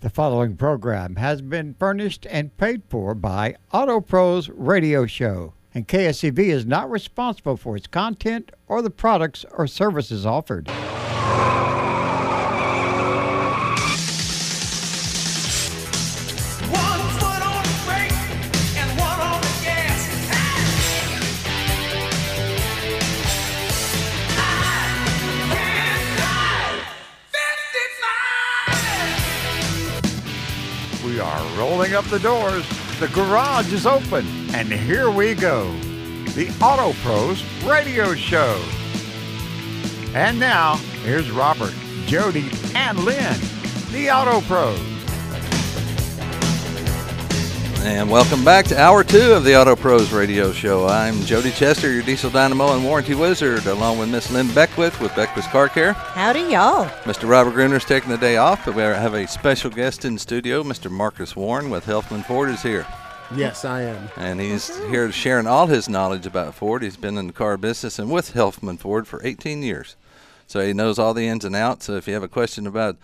The following program has been furnished and paid for by Auto Pros Radio Show, and KSEV is not responsible for its content or the products or services offered. Up the doors. The garage is open, and here we go. The Auto Pros Radio Show. And now, here's Robert, Jody, and Lynn, the Auto Pros. And welcome back to hour two of the Auto Pros Radio Show. I'm Jody Chesser, your diesel dynamo and warranty wizard, along with Miss Lynn Beckwith with Beckwith Car Care. Howdy, y'all. Mr. Robert Gruener's taking the day off, but we have a special guest in studio. Mr. Marcus Warren with Helfman Ford is here. Yes, I am. And he's here sharing all his knowledge about Ford. He's been in the car business and with Helfman Ford for 18 years. So he knows all the ins and outs. So if you have a question about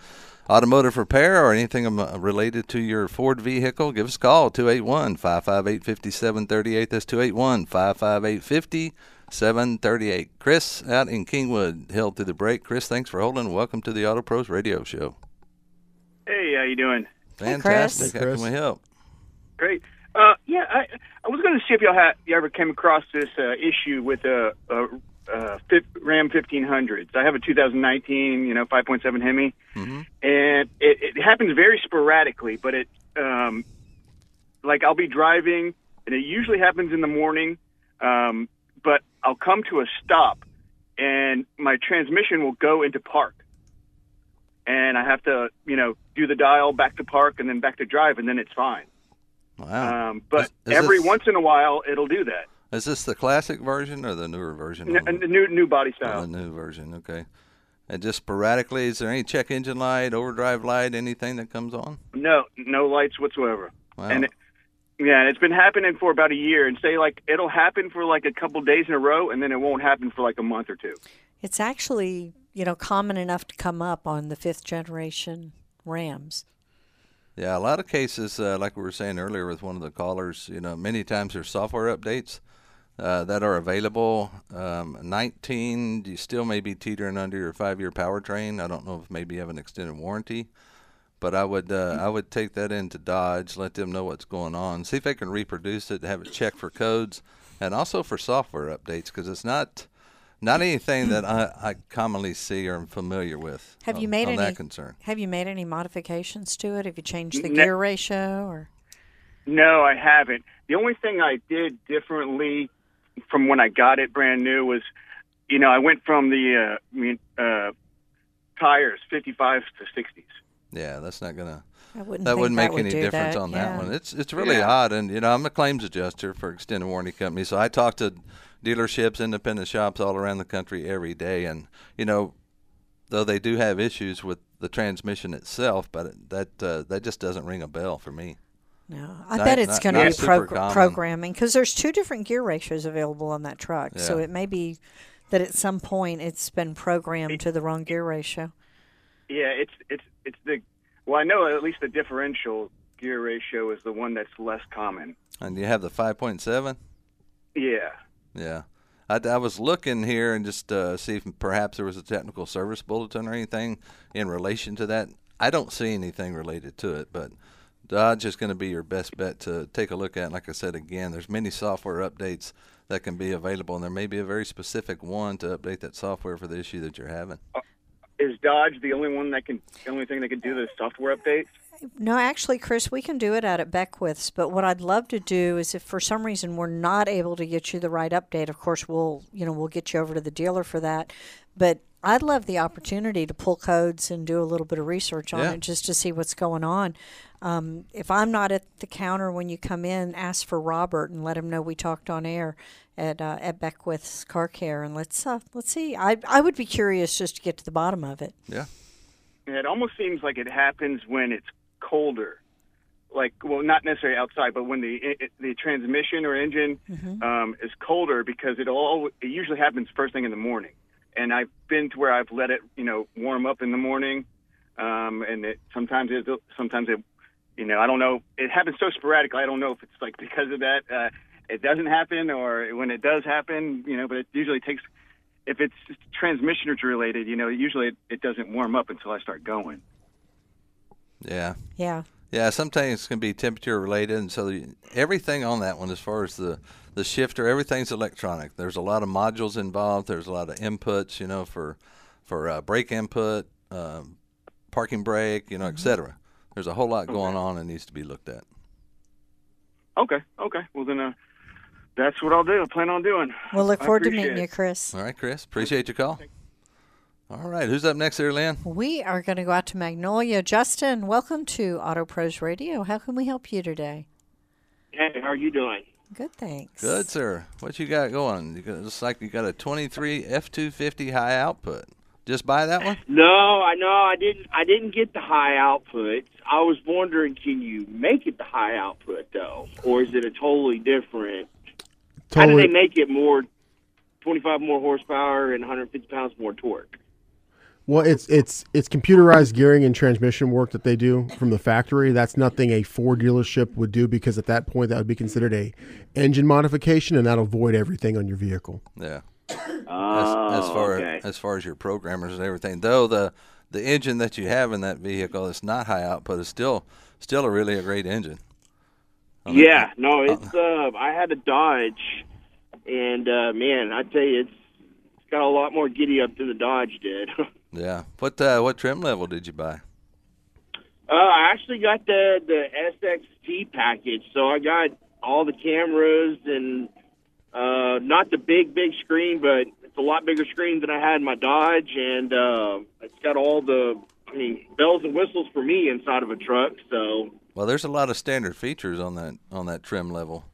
automotive repair or anything um, uh, related to your Ford vehicle, give us a call 281 558 5738. That's 281 558 5738. Chris out in Kingwood held through the break. Chris, thanks for holding. Welcome to the Auto Pros Radio Show. Hey, how you doing? Hey, Chris. Fantastic. Hey, How can we help? Great. Uh, yeah, I I was going to see if y'all had you ever came across this uh, issue with a, a, fif- Ram 1500s. I have a 2019, you know, 5.7 Hemi, Mhm. and it, it happens very sporadically. But it, um, like, I'll be driving, and it usually happens in the morning. Um, but I'll come to a stop, and my transmission will go into park, and I have to, you know, do the dial back to park and then back to drive, and then it's fine. Wow. Um, but Is- is every this- once in a while, it'll do that. Is this the classic version or the newer version? N- of it? a new new body Oh, style. the new version, okay. And just sporadically, is there any check engine light, overdrive light, anything that comes on? No, no lights whatsoever. Wow. And it, yeah, and it's been happening for about a year. And say like it'll happen for like a couple days in a row, and then it won't happen for like a month or two. It's actually, you know, common enough to come up on the fifth generation Rams. yeah, a lot of cases, uh, like we were saying earlier with one of the callers, you know, many times there's software updates uh, that are available. Um, 19, you still may be teetering under your five-year powertrain. I don't know if maybe you have an extended warranty. But I would uh, I would take that into Dodge, let them know what's going on, see if they can reproduce it, have it checked for codes, and also for software updates because it's not not anything that I, I commonly see or am familiar with. Have you made on any? that concern? Have you made any modifications to it? Have you changed the Ne- gear ratio or? No, I haven't. The only thing I did differently from when I got it brand new was, you know, I went from the uh, I mean, uh, tires 55s to 60s. Yeah, that's not gonna. I wouldn't. That wouldn't make would any do difference that, on yeah. that one. It's it's really Yeah. odd, and you know I'm a claims adjuster for extended warranty company, so I talk to dealerships, independent shops all around the country every day, and you know, though they do have issues with the transmission itself, but that uh, that just doesn't ring a bell for me. No, I Not- bet it's going to be super progr- programming because there's two different gear ratios available on that truck. So it may be that at some point it's been programmed to the wrong gear ratio. Yeah, it's it's it's the well, I know at least the differential gear ratio is the one that's less common. And you have the 5.7. Yeah. Yeah. I, I was looking here and just uh, see if perhaps there was a technical service bulletin or anything in relation to that. I don't see anything related to it, but Dodge is going to be your best bet to take a look at. Like I said again, there's many software updates that can be available, and there may be a very specific one to update that software for the issue that you're having. Uh, is Dodge the only one that can the only thing that can do the software updates? No, actually, Chris, we can do it out at Beckwith's. But what I'd love to do is, if for some reason we're not able to get you the right update, of course we'll, you know, we'll get you over to the dealer for that. But I'd love the opportunity to pull codes and do a little bit of research on Yeah. it just to see what's going on. Um, if I'm not at the counter when you come in, ask for Robert and let him know we talked on air at uh, at Beckwith's Car Care, and let's uh, let's see. I I would be curious just to get to the bottom of it. Yeah. It almost seems like it happens when it's colder. Like, well, not necessarily outside, but when the it, the transmission or engine um, is colder, because it all it usually happens first thing in the morning. And I've been to where I've let it, you know, warm up in the morning, um, and it sometimes it sometimes it you know I don't know it happens so sporadically. I don't know if it's like because of that uh, it doesn't happen or when it does happen, you know. But it usually takes if it's transmission related, you know, usually it, it doesn't warm up until I start going. Yeah. Yeah. Yeah, sometimes it can be temperature related, and so the, everything on that one, as far as the the shifter, everything's electronic. There's a lot of modules involved. There's a lot of inputs, you know, for for uh, brake input, um, parking brake, you know, et cetera. There's a whole lot going on that needs to be looked at. Okay, okay. Well then, uh, that's what I'll do. I plan on doing. We'll look forward to appreciate meeting you. Chris. All right, Chris. Appreciate your call. All right, who's up next there, Lynn? We are going to go out to Magnolia. Justin, welcome to Auto Pros Radio. How can we help you today? Hey, how are you doing? Good, thanks. Good, sir. What you got going? You got, looks like you got a 23 F250 high output. Just buy that one? No, I know I didn't. I didn't get the high output. I was wondering, can you make it the high output though, or is it a totally different? Totally. How do they make it more, twenty-five more horsepower and 150 pounds more torque? Well, it's it's it's computerized gearing and transmission work that they do from the factory. That's nothing a Ford dealership would do because at that point that would be considered a engine modification, and that'll void everything on your vehicle. Yeah. Oh, as, as far okay. as far as your programmers and everything. Though the the engine that you have in that vehicle is not high output is still still a really a great engine. On the- Yeah, no, it's. Uh, I had a Dodge, and uh, man, I tell you, it's it's got a lot more giddy up than the Dodge did. Yeah. What uh, what trim level did you buy? Uh, I actually got the the SXT package, so I got all the cameras and uh, not the big big screen, but it's a lot bigger screen than I had in my Dodge, and uh, it's got all the I mean bells and whistles for me inside of a truck. So Well, there's a lot of standard features on that on that trim level.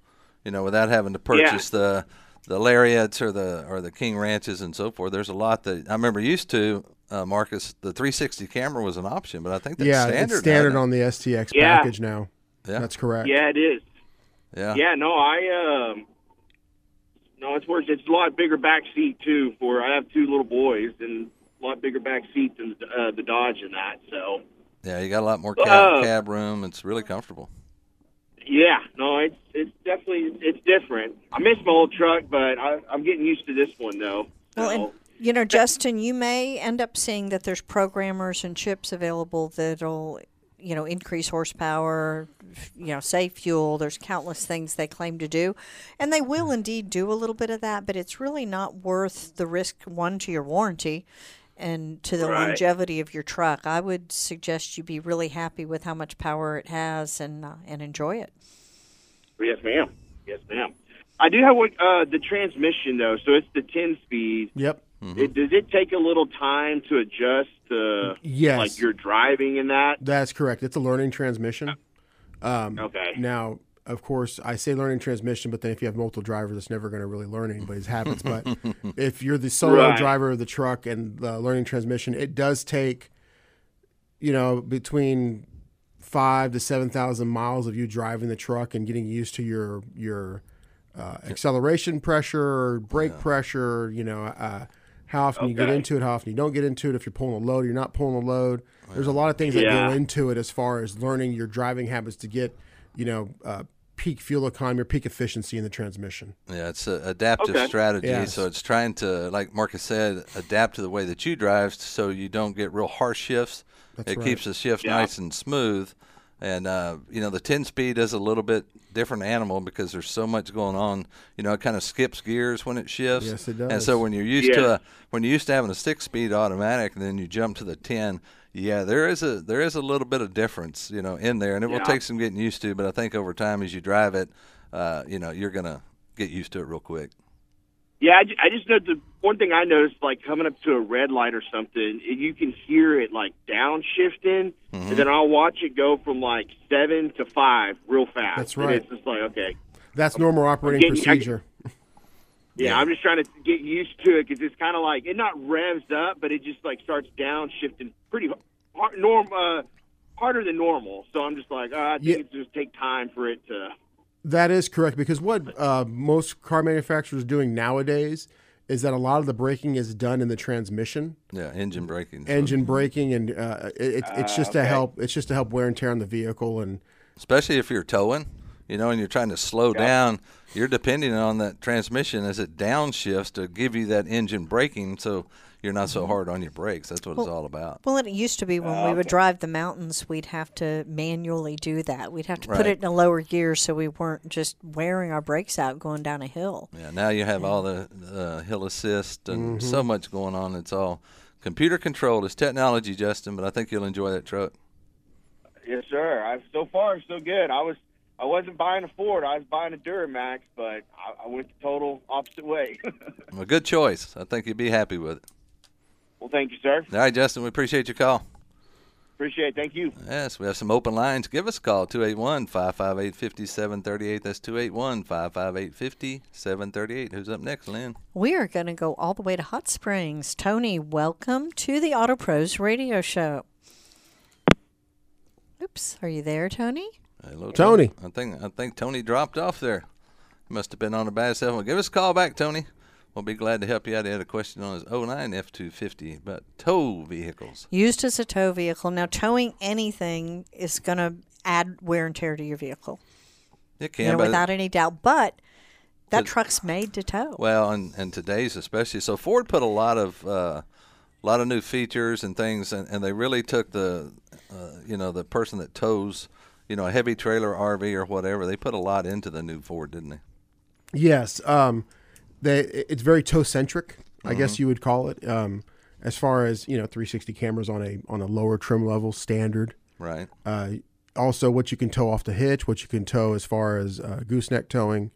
You know, without having to purchase the the lariats or the or the King Ranches and so forth. There's a lot that I remember used to. Uh, Marcus, the 360 camera was an option, but I think that's yeah, standard. it's standard now, on the STX Yeah. package now. Yeah. That's correct. yeah, it is. Yeah. Yeah, no, I um, no, it's worse. It's a lot bigger back seat too. For I have two little boys, and a lot bigger back seat than uh, the Dodge in that. So. Yeah, you got a lot more cab, Uh, cab room. It's really comfortable. Yeah, no, it's it's definitely it's different. I miss my old truck, but I, I'm getting used to this one though. Well, So, and you know, Justin, you may end up seeing that there's programmers and chips available that'll, you know, increase horsepower, you know, save fuel. There's countless things they claim to do, and they will indeed do a little bit of that. But it's really not worth the risk one to your warranty. And to the Right. longevity of your truck, I would suggest you be really happy with how much power it has and uh, and enjoy it. yes, ma'am. Yes, ma'am. I do have one, uh, the transmission though, so it's the 10 speed. Yep. It, does it take a little time to adjust to Yes. like your driving in that? That's correct. It's a learning transmission. Um, Okay. Now, of course, I say learning transmission, but then if you have multiple drivers, it's never going to really learn anybody's habits. But if you're the solo Right. driver of the truck and the learning transmission, it does take, you know, between five to seven thousand miles of you driving the truck and getting used to your your uh, acceleration pressure, brake pressure. You know, uh, how often you get into it, how often you don't get into it. If you're pulling a load, you're not pulling a load. There's a lot of things that Yeah. go into it as far as learning your driving habits to get, you know, uh, peak fuel economy or peak efficiency in the transmission. Yeah, it's an adaptive Okay. strategy. Yes. So it's trying to, like Marcus said, adapt to the way that you drive, so you don't get real harsh shifts. That's it right. keeps the shift Yeah. nice and smooth. And uh, you know, the ten speed is a little bit different animal because there's so much going on. You know, it kind of skips gears when it shifts. Yes, it does And so when you're used to a when you're used to having a six speed automatic, and then you jump to the ten. Yeah, there is a there is a little bit of difference, you know, in there, and it will take some getting used to. But I think over time, as you drive it, uh, you know, you're gonna get used to it real quick. Yeah, I, ju- I just know the one thing I noticed, like coming up to a red light or something, you can hear it like downshifting, Mm-hmm. and then I'll watch it go from like seven to five real fast. That's And right. it's just like okay, That's normal operating getting- I- procedure. yeah, Yeah. I'm just trying to get used to it because it's kind of like it not revs up, but it just like starts downshifting pretty hard, norm, uh, harder than normal. So I'm just like, uh, I think Yeah. it just take time for it to. That is correct because what uh, most car manufacturers are doing nowadays is that a lot of the braking is done in the transmission, Yeah, engine braking. So- engine braking, and uh, it, it, it's just to okay. help. It's just to help wear and tear on the vehicle, and especially if you're towing, you know, and you're trying to slow down, you're depending on that transmission as it downshifts to give you that engine braking so you're not so hard on your brakes. That's what it's all about. Well, it used to be when we would drive the mountains, we'd have to manually do that. We'd have to put it in a lower gear so we weren't just wearing our brakes out going down a hill. Yeah, now you have all the uh, hill assist and so much going on. It's all computer controlled. It's technology, Justin, but I think you'll enjoy that truck. Yes, sir. I, so far, so good. I was I wasn't buying a Ford. I was buying a Duramax, but I, I went the total opposite way. A good choice. I think you'd be happy with it. well, thank you, sir. All right, Justin, we appreciate your call. Appreciate it. Thank you. Yes, we have some open lines. Give us a call, 281 558 5738. That's 281 558 5738. Who's up next, Lynn? We are going to go all the way to Hot Springs. Tony, welcome to the Auto Pros radio show. Oops, are you there, Tony? Hello, Tony. I think I think Tony dropped off there. He must have been on a bad cell phone. Give us a call back, Tony. We'll be glad to help you out. He had a question on his 09 F250 about tow vehicles. Used as a tow vehicle. Now, towing anything is going to add wear and tear to your vehicle, It you can, know, without any doubt. But that But- truck's made to tow. Well, and, and today's especially. So Ford put a lot of uh, a lot of new features and things, and, and they really took the uh, you know the person that tows you know a heavy trailer, RV or whatever. They put a lot into the new Ford, didn't they? yes, um, they it's very tow centric. I Mm-hmm. guess you would call it. Um, as far as you know, 360 cameras on a on a lower trim level, standard. Right. Uh, also, what you can tow off the hitch, what you can tow as far as uh, gooseneck towing,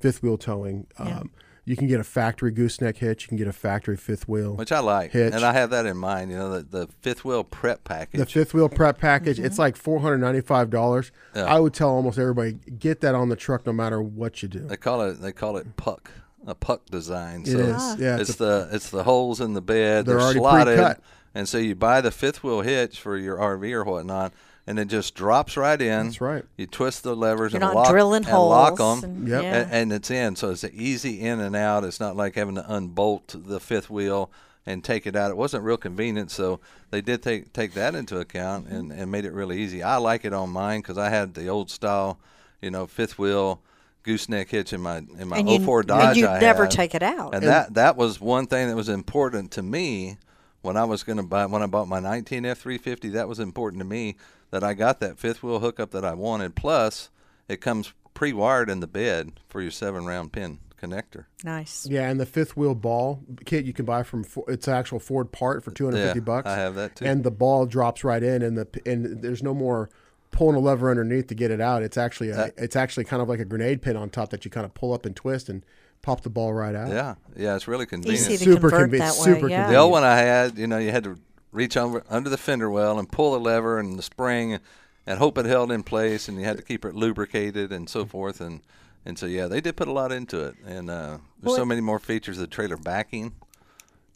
fifth wheel towing. Um, You can get a factory gooseneck hitch. You can get a factory fifth wheel. Which I like, Hitch. and I have that in mind. You know, the, the fifth wheel prep package. the fifth wheel prep package, mm-hmm. it's like four hundred ninety five dollars. Yeah. I would tell almost everybody get that on the truck no matter what you do. They call it they call it puck a puck design. It so is, yeah, It's, it's the it's the holes in the bed. They're They're, already slotted, pre-cut. and so you buy the fifth wheel hitch for your RV or whatnot, and it just drops right in. That's right. You twist the levers You're and not lock drilling and lock them, and- Yep. yeah. and, and it's in. So it's an easy in and out. It's not like having to unbolt the fifth wheel and take it out. It wasn't real convenient, so they did take take that into account mm-hmm. and, and made it really easy. I like it on mine because I had the old style, you know, fifth wheel gooseneck hitch in my in my and you, 04 Dodge. and you never had. take it out. And that that was one thing that was important to me when I was going to buy when I bought my 19 F350. That was important to me that I got that fifth wheel hookup that I wanted. Plus, it comes pre-wired in the bed for your seven round pin connector. nice. Yeah, and the fifth wheel ball kit you can buy from it's an actual Ford part for two hundred fifty Yeah, bucks. I have that too. And the ball drops right in, and the and there's no more pulling a lever underneath to get it out. It's actually a, it's actually kind of like a grenade pin on top that you kind of pull up and twist and pop the ball right out. Yeah, yeah, it's really convenient. Easy to Super convert conve- that way. super yeah. The old one I had, you know, you had to reach over under the fender well and pull the lever and the spring and hope it held in place, and you had to keep it lubricated and so forth. And and so yeah, they did put a lot into it, and uh, there's Well, so many more features. Of the trailer backing,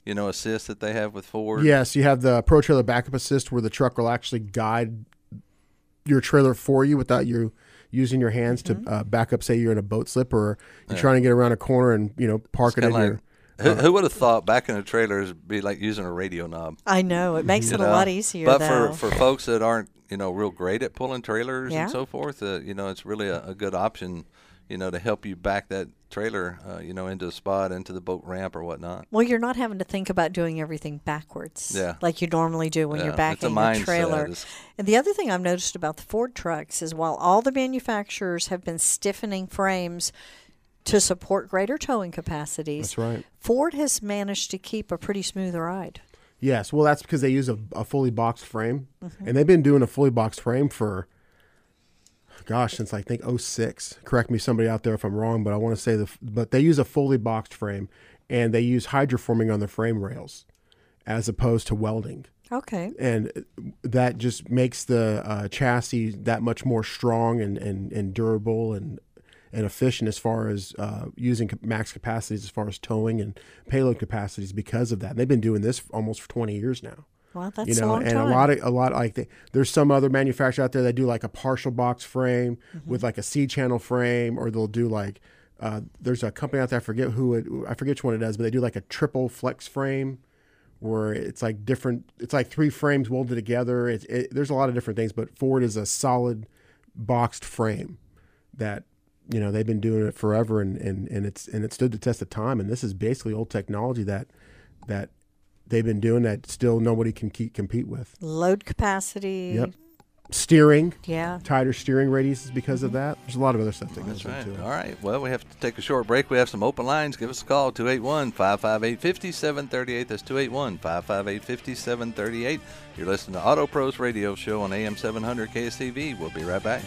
you know, assist that they have with Ford. Yes, you have the Pro Trailer Backup Assist where the truck will actually guide your trailer for you without you using your hands Mm-hmm. to uh, back up. Say you're in a boat slip or you're trying to get around a corner and you know park it in Kinda your. Who, who would have thought backing a trailer is be like using a radio knob? I know it makes it know? a lot easier. But though. for for folks that aren't you know real great at pulling trailers Yeah. and so forth, uh, you know, it's really a, a good option. You know, to help you back that trailer, uh, you know, into a spot, into the boat ramp or whatnot. Well, you're not having to think about doing everything backwards, Yeah. like you normally do when Yeah, you're a backing a, mindset. trailer. And the other thing I've noticed about the Ford trucks is while all the manufacturers have been stiffening frames to support greater towing capacities, That's right. Ford has managed to keep a pretty smooth ride. Yes, well, that's because they use a, a fully boxed frame, Mm-hmm. and they've been doing a fully boxed frame for, gosh, since I think 06. Correct me, somebody out there if I'm wrong, but I want to say the, but they use a fully boxed frame, and they use hydroforming on the frame rails, as opposed to welding, Okay. and that just makes the uh, chassis that much more strong and and, and durable and and efficient as far as uh, using max capacities as far as towing and payload capacities because of that. And they've been doing this almost for 20 years now Well, that's you know, a long and time. a lot of a lot like the, there's some other manufacturer out there that do like a partial box frame Mm-hmm. with like a C channel frame, or they'll do like Uh, there's a company out there. I forget who it. I forget which one it does, but they do like a triple flex frame, where it's like different. It's like three frames welded together. It, it, there's a lot of different things, but Ford is a solid boxed frame that you know they've been doing it forever, and and and it's and it stood the test of time. And this is basically old technology that that they've been doing that still nobody can keep compete with. Load capacity. Yep. Steering, Yeah. tighter steering radiuses because of mm-hmm. that. There's a lot of other stuff that goes That's right. into it. All right. Well, we have to take a short break. We have some open lines. Give us a call 281 558 5738. That's 281 558 5738. You're listening to Auto Pros Radio Show on AM 700 KSEV. We'll be right back.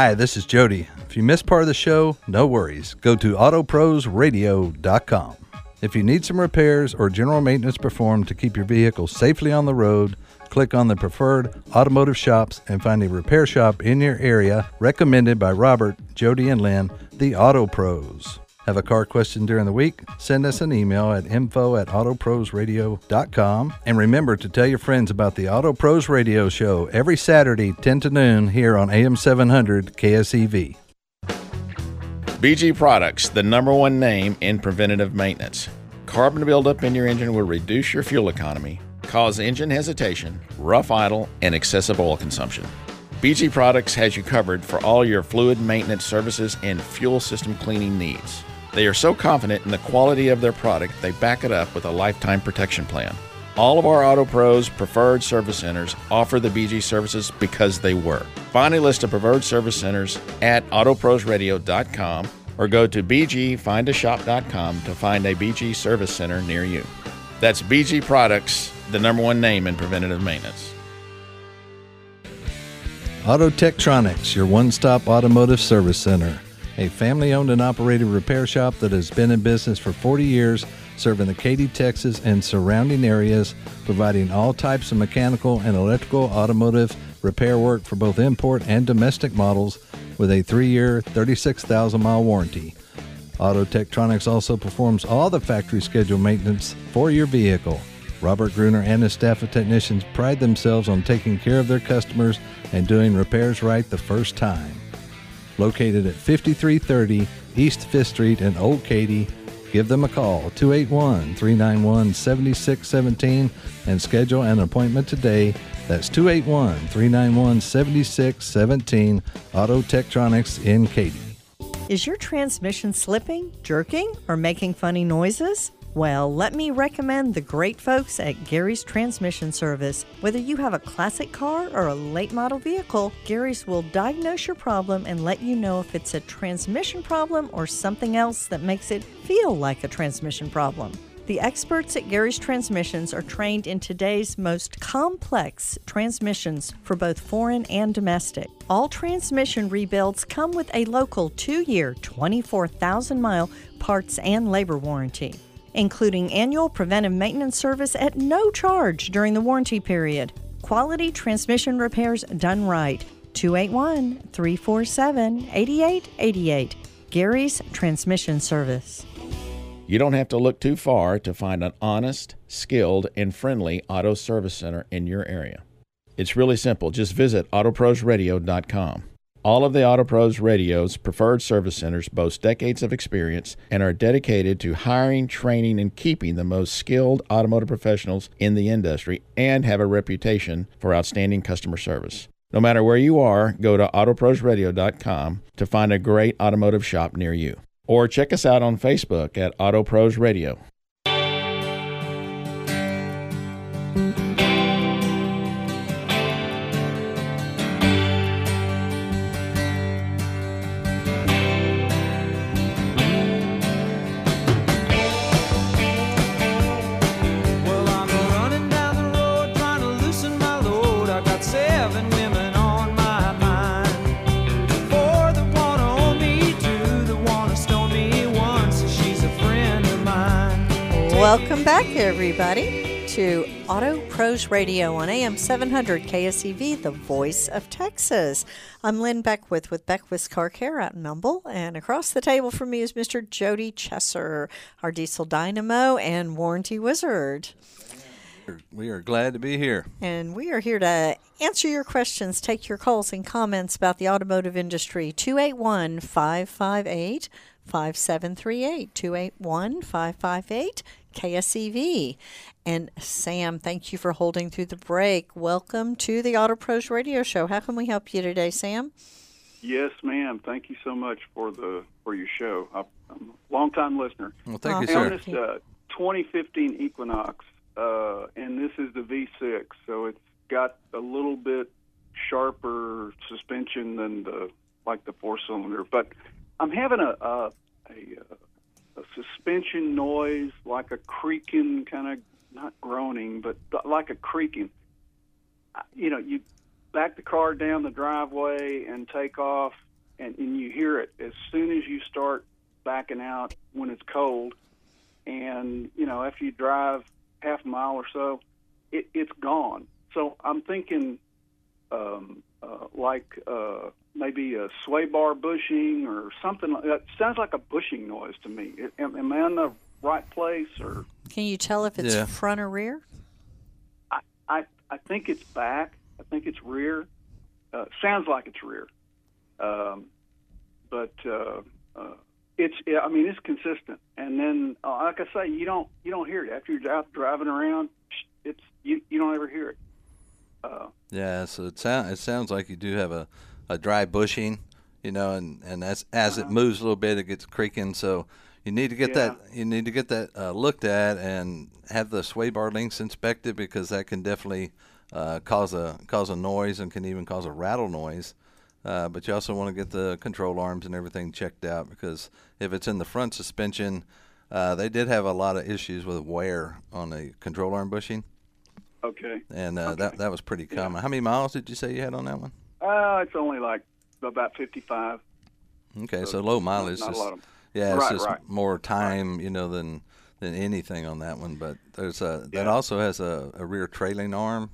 Hi, this is Jody. If you missed part of the show, no worries. Go to autoprosradio.com. If you need some repairs or general maintenance performed to keep your vehicle safely on the road, click on the preferred automotive shops and find a repair shop in your area recommended by Robert, Jody, and Lynn, the Auto Pros. Have a car question during the week? Send us an email at info at autoprosradio.com. And remember to tell your friends about the Auto Pros Radio Show every Saturday, 10 to noon, here on AM 700 KSEV. BG Products, the number one name in preventative maintenance. Carbon buildup in your engine will reduce your fuel economy, cause engine hesitation, rough idle, and excessive oil consumption. BG Products has you covered for all your fluid maintenance services and fuel system cleaning needs. They are so confident in the quality of their product, they back it up with a lifetime protection plan. All of our Auto Pros preferred service centers offer the BG services because they work. Find a list of preferred service centers at autoprosradio.com or go to bgfindashop.com to find a BG service center near you. That's BG Products, the number one name in preventative maintenance. Auto Tektronics, your one stop automotive service center. A family owned and operated repair shop that has been in business for 40 years, serving the Katy, Texas, and surrounding areas, providing all types of mechanical and electrical automotive repair work for both import and domestic models with a three year, 36,000 mile warranty. Auto Tektronics also performs all the factory scheduled maintenance for your vehicle. Robert Gruener and his staff of technicians pride themselves on taking care of their customers and doing repairs right the first time. Located at 5330 East 5th Street in Old Katy, give them a call 281 391 7617 and schedule an appointment today. That's 281 391 7617 Auto Tektronics in Katy. Is your transmission slipping, jerking, or making funny noises? Well, let me recommend the great folks at Gary's Transmission Service. Whether you have a classic car or a late model vehicle, Gary's will diagnose your problem and let you know if it's a transmission problem or something else that makes it feel like a transmission problem. The experts at Gary's Transmissions are trained in today's most complex transmissions for both foreign and domestic. All transmission rebuilds come with a local two year, 24,000 mile parts and labor warranty, including annual preventive maintenance service at no charge during the warranty period. Quality transmission repairs done right. 281 347 8888. Gary's Transmission Service. You don't have to look too far to find an honest, skilled, and friendly auto service center in your area. It's really simple. Just visit autoprosradio.com. All of the AutoPros Radio's preferred service centers boast decades of experience and are dedicated to hiring, training, and keeping the most skilled automotive professionals in the industry and have a reputation for outstanding customer service. No matter where you are, go to autoprosradio.com to find a great automotive shop near you. Or check us out on Facebook at AutoPros Radio. Auto Pros Radio on AM 700 KSEV, the voice of Texas. I'm Lynn Beckwith with Beckwith's Car Care out in and across the table from me is Mr. Jody Chesser, our diesel dynamo and warranty wizard. We are glad to be here. And we are here to answer your questions, take your calls and comments about the automotive industry. 281 558 5738. 281 558 KSEV. And Sam, thank you for holding through the break. Welcome to the Auto Pros Radio Show. How can we help you today, Sam? Yes, ma'am. Thank you so much for the for your show. I- I'm a long time listener. Well, thank you, Hey, sir. on this uh, 2015 Equinox, uh, and this is the V6, so it's got a little bit sharper suspension than the like the four cylinder. But I'm having a a, a, uh, a suspension noise, like a creaking, kind of not groaning, but like a creaking. You know, you back the car down the driveway and take off, and, and you hear it as soon as you start backing out when it's cold. And you know, after you drive half a mile or so, it, it's gone. So I'm thinking, um, uh, like uh, maybe a sway bar bushing or something. like that. sounds like a bushing noise to me. Am, am I in the right place, or Can you tell if it's Yeah. front or rear? I, I I think it's back. I think it's rear. Uh, sounds like it's rear, um, but uh, uh, it's. yeah, I mean, it's consistent. And then, uh, like I say, you don't you don't hear it after you're out driving around. It's you you don't ever hear it. Uh, Yeah, so it sound it sounds like you do have a, a dry bushing, you know, and and as as it moves a little bit, it gets creaking. So you need to get Uh-huh. Yeah. that you need to get that uh, looked at and have the sway bar links inspected because that can definitely uh, cause a cause a noise and can even cause a rattle noise. Uh, but you also want to get the control arms and everything checked out because if it's in the front suspension, uh, they did have a lot of issues with wear on the control arm bushing okay. and uh, that that was pretty common. How many miles did you say you had on that one? Uh, it's only like about fifty five. Okay, so low mileage. not a lot of- yeah, it's Right, just right. more time, you know, than than anything on that one. But there's a that also has a, a rear trailing arm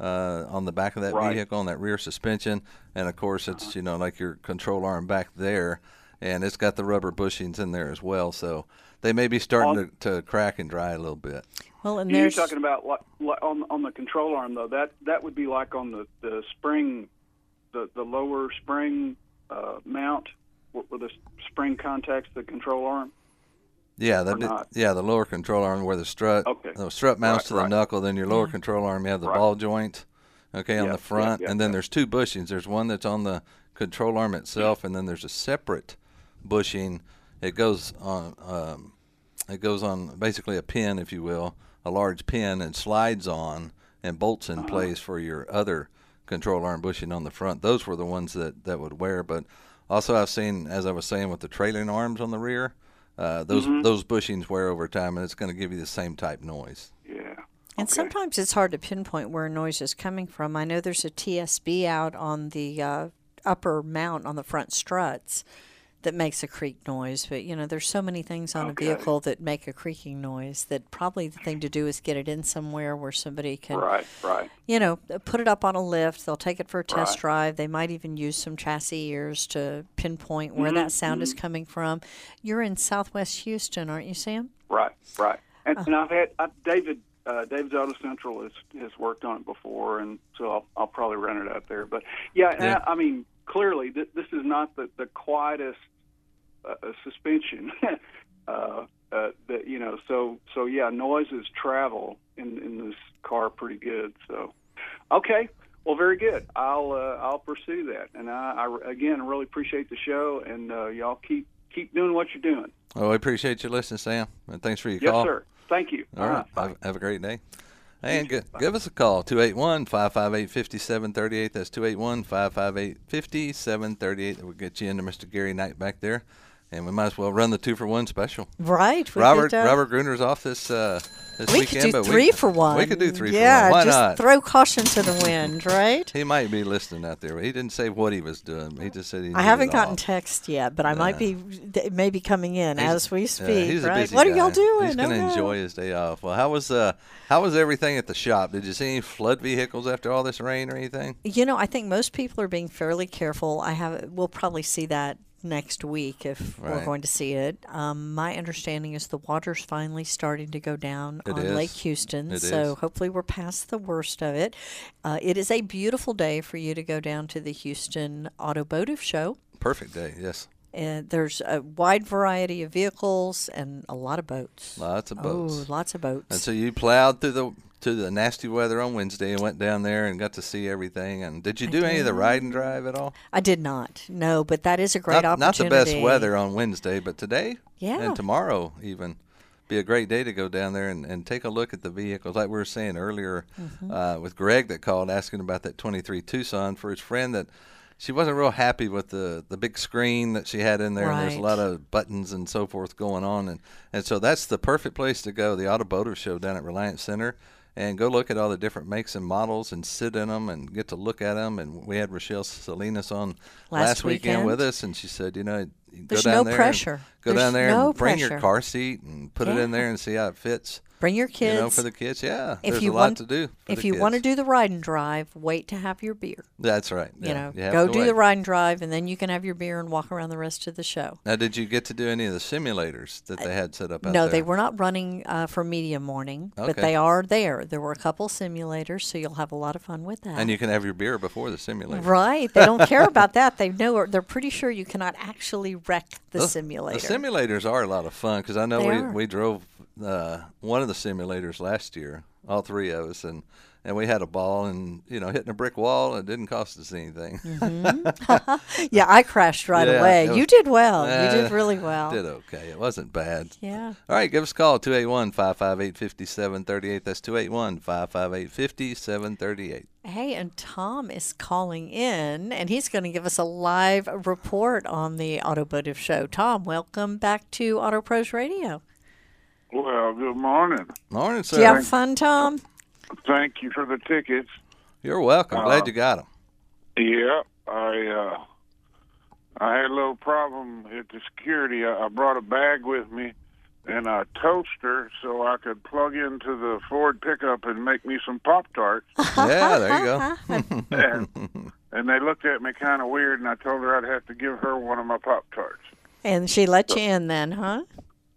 uh, on the back of that Right. Vehicle on that rear suspension, and of course it's you know like your control arm back there, and it's got the rubber bushings in there as well. So they may be starting On- to, to crack and dry a little bit. Well, and You're talking about like, like on on the control arm though. That that would be like on the the spring, the the lower spring uh, mount where where the spring contacts the control arm. Yeah, that yeah the lower control arm where the strut Okay. the strut mounts Right, to the right. knuckle. Then your lower control arm, you have the Right. ball joint, okay, on the front, yeah, and then there's two bushings. There's one that's on the control arm itself, and then there's a separate bushing. It goes on. Um, it goes on basically a pin, if you will, a large pin, and slides on and bolts Uh-huh. in place for your other control arm bushing on the front. Those were the ones that that would wear, but also I've seen, as I was saying, with the trailing arms on the rear, uh, those Mm-hmm. those bushings wear over time, and it's going to give you the same type noise. Yeah. And sometimes it's hard to pinpoint where noise is coming from. I know there's a TSB out on the uh, upper mount on the front struts that makes a creak noise, but you know, there's so many things on Okay. a vehicle that make a creaking noise that probably the thing to do is get it in somewhere where somebody can, Right. Right. you know, put it up on a lift. They'll take it for a test Right. drive. They might even use some chassis ears to pinpoint where that mm-hmm, sound is mm-hmm. coming from. You're in Southwest Houston, aren't you, Sam? Right. Right. And, uh. and I've had I, David. Uh, David's Auto Central has has worked on it before, and so I'll, I'll probably run it out there. But yeah, Yeah. I, I mean, clearly th- this is not the the quietest uh, uh, suspension. uh, uh, that you know, so so yeah, noises travel in in this car pretty good. So, okay, well, very good. I'll uh, I'll pursue that, and I, I again really appreciate the show, and uh, y'all keep keep doing what you're doing. Oh, I appreciate you listening, Sam, and thanks for your Yes, call. sir. Thank you. All right. Bye. Have, have a great day. And gi- give us a call, 281 558 5738. That's 281 558 5738. That will get you into Mr. Gary Knight back there. And we might as well run the two for one special. Right. Robert could, uh, Robert Gruener's off this uh, this we weekend, could do three we, for one. We could do three yeah, for one. Why just not? throw caution to the wind, right? he might be listening out there. He didn't say what he was doing. He just said he. I haven't gotten text yet, but I might be maybe coming in He's- as we speak. he's a right? what are y'all doing? He's going to Okay. enjoy his day off. Well, how was uh how was everything at the shop? Did you see any flood vehicles after all this rain or anything? You know, I think most people are being fairly careful. I have. We'll probably see that next week if we're going to see it. Um, my understanding is the water's finally starting to go down It on is. Lake Houston, It so is. hopefully we're past the worst of it. Uh, it is a beautiful day for you to go down to the Houston Automotive Show. Perfect day. Yes, And there's a wide variety of vehicles and a lot of boats. lots of boats. Oh, boats. lots of boats. And so you plowed through the to the nasty weather on Wednesday and went down there and got to see everything. And did you do any of the ride and drive at all? I did not. No, but that is a great not, not the best weather on Wednesday, but today Yeah. and tomorrow even be a great day to go down there and, and take a look at the vehicles. Like we were saying earlier Mm-hmm. uh, with Greg that called asking about that 23 Tucson for his friend that she wasn't real happy with the, the big screen that she had in there. And there's a lot of buttons and so forth going on. And, and so that's the perfect place to go, the Automotive Show down at Reliant Center. And go look at all the different makes and models and sit in them and get to look at them. And we had Rochelle Salinas on Last last, weekend. weekend. with us, and she said, you know, you There's no pressure. Go There's down there no and bring pressure. your car seat and put it in there and see how it fits. Bring your kids. You know, for the kids, yeah. if There's you a lot want to do. for if the you want to do the ride and drive, wait to have your beer. that's right. You yeah, know, you go do wait. the ride and drive, and then you can have your beer and walk around the rest of the show. Now, did you get to do any of the simulators that they had set up out no, there? they were not running uh, for media morning, but they are there. There were a couple simulators, so you'll have a lot of fun with that. And you can have your beer before the simulator. Right. They don't care about that. They know they're pretty sure you cannot actually wreck the Those- simulator. The simulators are a lot of fun because I know They we, are. we drove uh, one of the simulators last year, all three of us, and, and we had a ball and you know hitting a brick wall. It didn't cost us anything. yeah, I crashed right Yeah, away. it You did well. you Uh, did really well. Did okay. It wasn't bad. Yeah. All right, give us a call 281 558 5738. That's 281 558 5738. Hey, and Tom is calling in, and he's going to give us a live report on the Automotive Show. Tom, welcome back to Auto Pros Radio. Well, good morning. Morning, Did you have sir. fun, Tom? Thank you for the tickets. You're welcome. Uh, Glad you got them. Yeah, I uh, I had a little problem at the security. I, I brought a bag with me and a toaster so I could plug into the Ford pickup and make me some Pop Tarts. Yeah, there you go. and, and they looked at me kind of weird, and I told her I'd have to give her one of my Pop Tarts. And she let you in then, huh?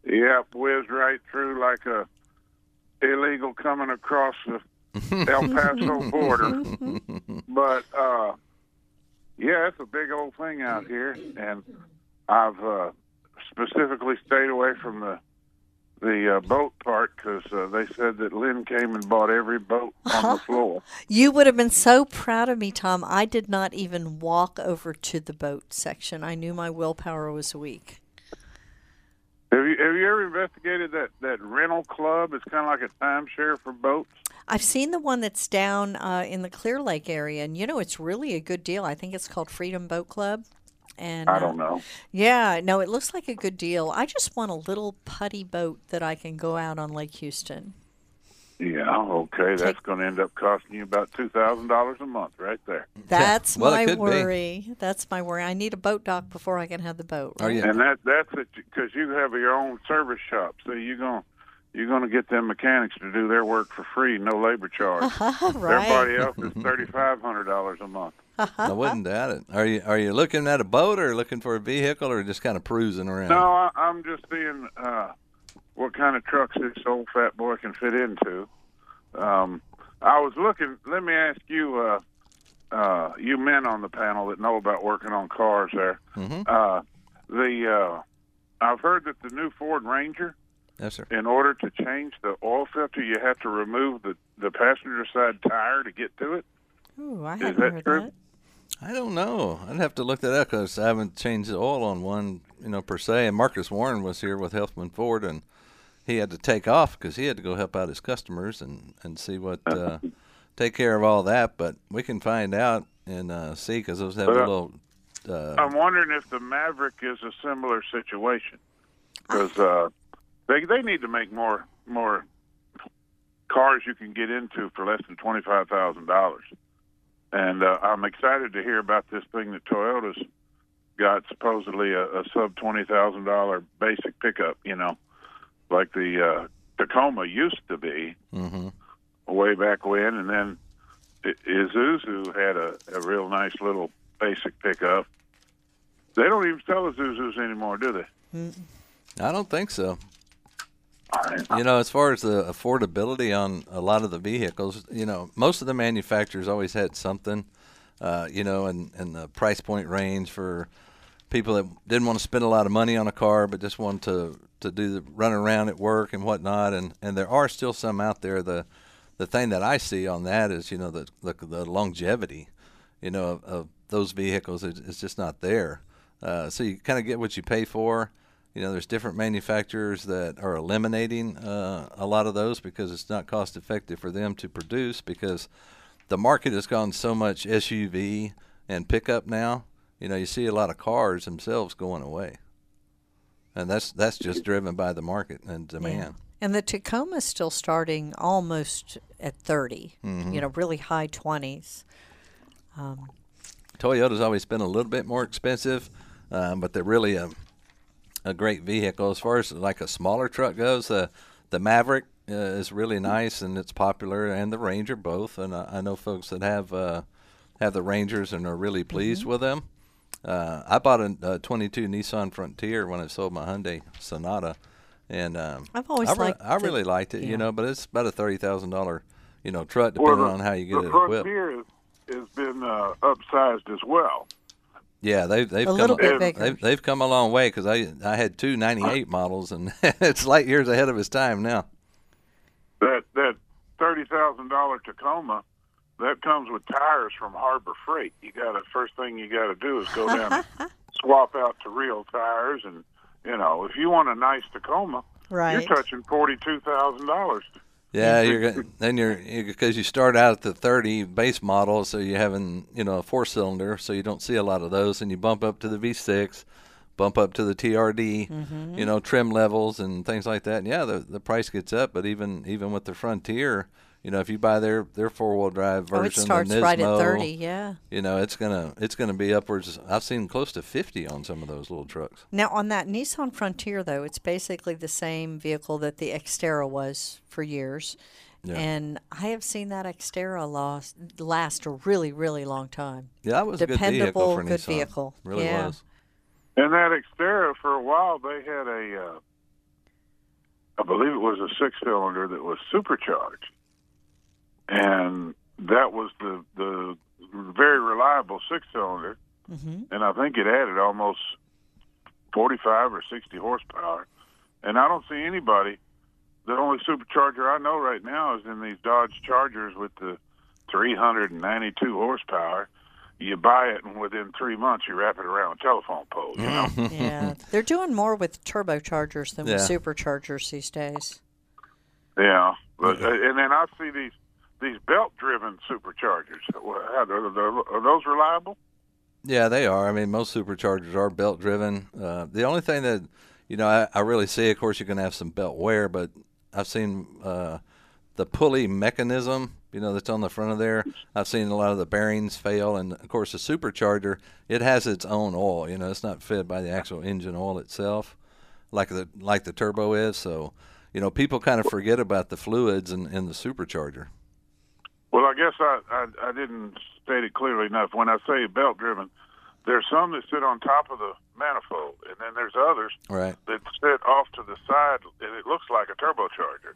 Yep, whizzed right through like a illegal coming across the El Paso border. but uh yeah, it's a big old thing out here, and I've uh, specifically stayed away from the the uh, boat part because uh, they said that Lynn came and bought every boat on the floor. You would have been so proud of me, Tom. I did not even walk over to the boat section. I knew my willpower was weak. Have you have you ever investigated that that rental club? It's kind of like a timeshare for boats. I've seen the one that's down uh, in the Clear Lake area, and you know it's really a good deal. I think it's called Freedom Boat Club. And I uh, don't know. Yeah, no, it looks like a good deal. I just want a little putty boat that I can go out on Lake Houston. Yeah, okay, that's going to end up costing you about two thousand dollars a month, right there. That's Well, my could be. worry. That's my worry. I need a boat dock before I can have the boat. Are right? you? And that that's because you have your own service shop, so you're gonna you're gonna get them mechanics to do their work for free, no labor charge. right. Everybody else is thirty five hundred dollars a month. I wouldn't doubt it. Are you are you looking at a boat or looking for a vehicle or just kind of cruising around? No, I, I'm just seeing uh, what kind of trucks this old fat boy can fit into. Um, I was looking. Let me ask you, uh, uh, you men on the panel that know about working on cars. There, Mhm. uh, the uh, I've heard that the new Ford Ranger, Yes, sir. in order to change the oil filter, you have to remove the the passenger side tire to get to it. Ooh, I Is haven't that heard true? that. I don't know. I'd have to look that up because I haven't changed the oil on one, you know, per se. And Marcus Warren was here with Helfman Ford, and he had to take off because he had to go help out his customers and and see what uh, take care of all that. But we can find out and uh, see because those have a little Uh, I'm wondering if the Maverick is a similar situation because uh, they they need to make more more cars you can get into for less than twenty five thousand dollars. And uh, I'm excited to hear about this thing that Toyota's got supposedly a, a sub twenty thousand dollar basic pickup. You know, like the uh, Tacoma used to be hmm way back when, and then Isuzu had a, a real nice little basic pickup. They don't even sell Isuzus anymore, do they? I don't think so. You know, as far as the affordability on a lot of the vehicles, you know, most of the manufacturers always had something, uh, you know, and, in the price point range for people that didn't want to spend a lot of money on a car, but just wanted to, to do the run around at work and whatnot. And, and there are still some out there. The the thing that I see on that is, you know, the the, the longevity, you know, of, of those vehicles is, just not there. Uh, so you kind of get what you pay for. You know, there's different manufacturers that are eliminating uh, a lot of those because it's not cost effective for them to produce because the market has gone so much SUV and pickup now. You know, you see a lot of cars themselves going away, and that's that's just driven by the market and demand. And the Tacoma's still starting almost at 30, Mhm. you know, really high 20s. Um, Toyota's always been a little bit more expensive, um, but they're really a a great vehicle as far as like a smaller truck goes. Uh, the Maverick uh, is really nice and it's popular, and the Ranger both. And I, I know folks that have uh, have the Rangers and are really pleased with them. Uh, I bought a, a 22 Nissan Frontier when I sold my Hyundai Sonata, and um, I've always I, re- liked I the- really liked it, yeah. you know. But it's about a thirty thousand dollar, you know, truck Well, depending the- on how you get the it equipped. Frontier is, has been uh, upsized as well. Yeah, they've they've A come little bit bigger. They've, they've come a long way because I I had two '98 models and it's light years ahead of its time now. That that thirty thousand dollar Tacoma, that comes with tires from Harbor Freight. You got to first thing you got to do is go down and swap out to real tires, and you know if you want a nice Tacoma, Right. you're touching forty two thousand dollars. Yeah, you're go- then you're because you start out at the 30 base model, so you're having you know a four cylinder, so you don't see a lot of those, and you bump up to the V6, bump up to the TRD, Mm-hmm. you know trim levels and things like that. And yeah, the the price gets up, but even even with the Frontier, you know if you buy their their four wheel drive Oh, version, it starts the right at 30, yeah. You know it's gonna it's gonna be upwards. I've seen close to 50 on some of those little trucks. Now, on that Nissan Frontier, though, it's basically the same vehicle that the Xterra was for years. Yeah. And I have seen that Xterra last, last a really, really long time. Yeah, that was a good vehicle Dependable, for good Nissan. vehicle. Really yeah. was. And that Xterra, for a while, they had a, uh, I believe it was a six cylinder that was supercharged, and that was the the very reliable six cylinder. Mm-hmm. and I think it added almost 45 or 60 horsepower. And I don't see anybody. The only supercharger I know right now is in these Dodge Chargers with the 392 horsepower. You buy it, and within three months, you wrap it around a telephone pole. You know. yeah. They're doing more with turbochargers than with superchargers these days. Yeah, but uh, and then I see these these belt-driven superchargers. Are, those reliable? Yeah, they are. I mean, most superchargers are belt driven. Uh, the only thing that you know I, I really see, of course, you're going to have some belt wear, but I've seen uh, the pulley mechanism. You know, that's on the front of there. I've seen a lot of the bearings fail, and of course, the supercharger it has its own oil. You know, it's not fed by the actual engine oil itself, like the like the turbo is. So, you know, people kind of forget about the fluids in, in the supercharger. Well, I guess I, I I didn't state it clearly enough. When I say belt driven, there's some that sit on top of the manifold, and then there's others Right. that sit off to the side, and it looks like a turbocharger.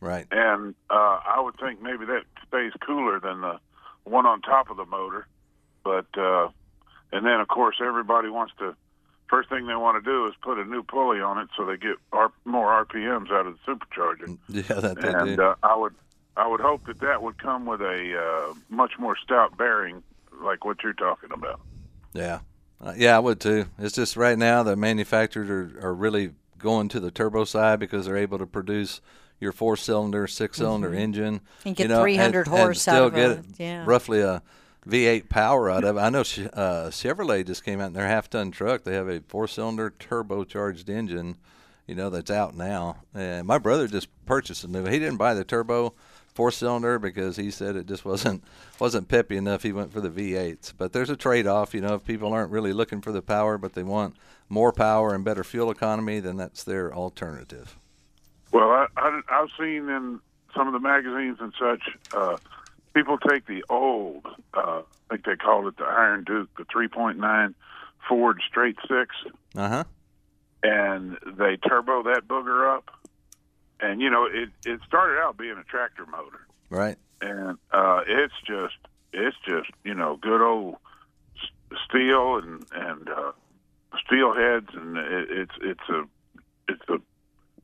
Right. And uh, I would think maybe that stays cooler than the one on top of the motor. But uh, and then of course everybody wants to. First thing they want to do is put a new pulley on it so they get R- more RPMs out of the supercharger. Yeah, that they and do. uh, I would I would hope that that would come with a uh, much more stout bearing, like what you're talking about. Yeah, uh, yeah, I would too. It's just right now the manufacturers are, are really going to the turbo side because they're able to produce your four cylinder, six cylinder Mhm. engine And get you know, 300 and, horse and out still of get a- yeah. roughly a V8 power out of it. I know Ch- uh, Chevrolet just came out in their half-ton truck. They have a four-cylinder turbocharged engine, you know, that's out now. And my brother just purchased a new. He didn't buy the turbo four-cylinder because he said it just wasn't wasn't peppy enough. He went for the V8s. But there's a trade-off, you know, if people aren't really looking for the power, but they want more power and better fuel economy, then that's their alternative. Well, I, I, I've seen in some of the magazines and such, uh, people take the old, uh, I think they called it the Iron Duke, the 3.9 Ford straight six, Uh huh. and they turbo that booger up. And, you know, it, it started out being a tractor motor. Right. and uh, it's just it's just you know good old steel and and uh, steel heads and it, it's it's a it's a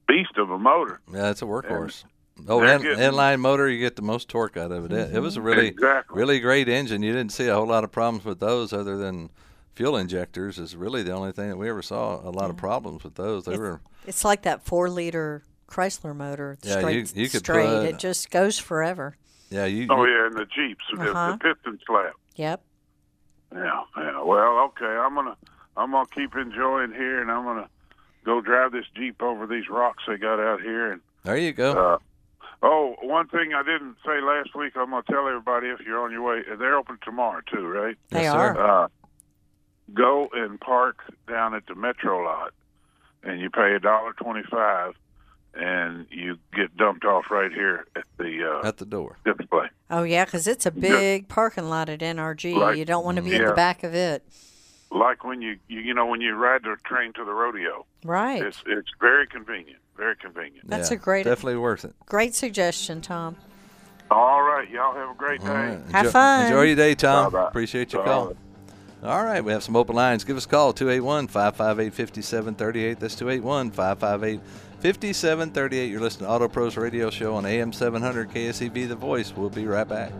beast of a motor. Yeah, it's a workhorse. Oh, they're in, getting- inline motor, you get the most torque out of it. It, it was a really, Exactly. really great engine. You didn't see a whole lot of problems with those, other than fuel injectors. Is really the only thing that we ever saw a lot of problems with those. They were It's like that four liter Chrysler motor. Yeah, straight, you- you could straight. put- it just goes forever. yeah. You, Oh yeah, and the Jeeps, the, Uh-huh. the piston slap. Yep. Yeah, yeah. Well, okay, I'm gonna I'm gonna keep enjoying here, and I'm gonna go drive this Jeep over these rocks they got out here, and there you go. Uh, oh, one thing I didn't say last week, I'm going to tell everybody if you're on your way. They're open tomorrow too, right? They Yes, are. Uh, go and park down at the Metro lot, and you pay a dollar twenty-five, and you get dumped off right here at the uh, at the door. display. Oh yeah, because it's a big parking lot at NRG. Like- you don't want to be in the back of it. Like when you, you you know when you ride the train to the rodeo, Right. it's it's very convenient, very convenient. That's Yeah, a great- definitely worth it. Great suggestion, Tom. All right, y'all have a great day. All right. Have Enjoy- fun. Enjoy your day, Tom. Bye-bye. Appreciate your Bye. call. All right, we have some open lines. Give us a call 281 558 5738. That's 281 558 5738. You're listening to Auto Pros Radio Show on AM 700 KSEV The Voice. We'll be right back.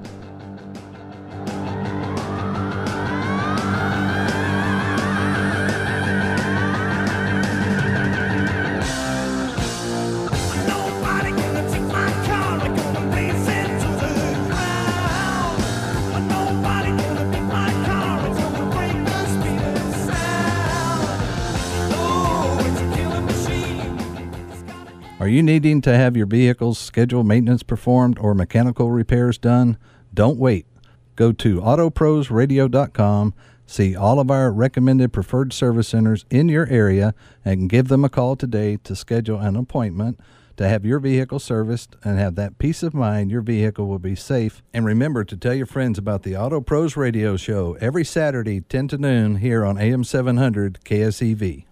Are you needing to have your vehicle's scheduled maintenance performed or mechanical repairs done? Don't wait. Go to autoprosradio.com, see all of our recommended preferred service centers in your area, and give them a call today to schedule an appointment to have your vehicle serviced and have that peace of mind your vehicle will be safe. And remember to tell your friends about the Auto Pros Radio Show every Saturday, 10 to noon, here on AM 700 KSEV.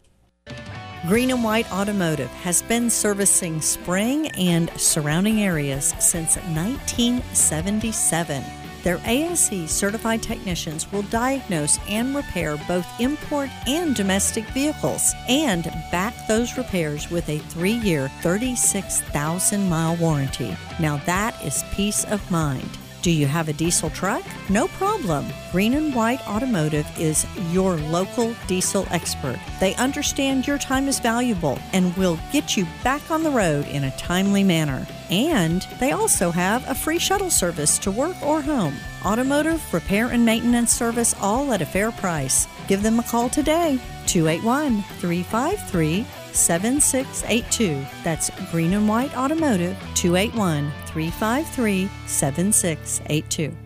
Green and White Automotive has been servicing Spring and surrounding areas since 1977. Their ASE certified technicians will diagnose and repair both import and domestic vehicles and back those repairs with a three year, 36,000 mile warranty. Now that is peace of mind. Do you have a diesel truck? No problem. Green and White Automotive is your local diesel expert. They understand your time is valuable and will get you back on the road in a timely manner. And they also have a free shuttle service to work or home. Automotive, repair, and maintenance service all at a fair price. Give them a call today 281 353 7682. That's Green and White Automotive 281 353 7682.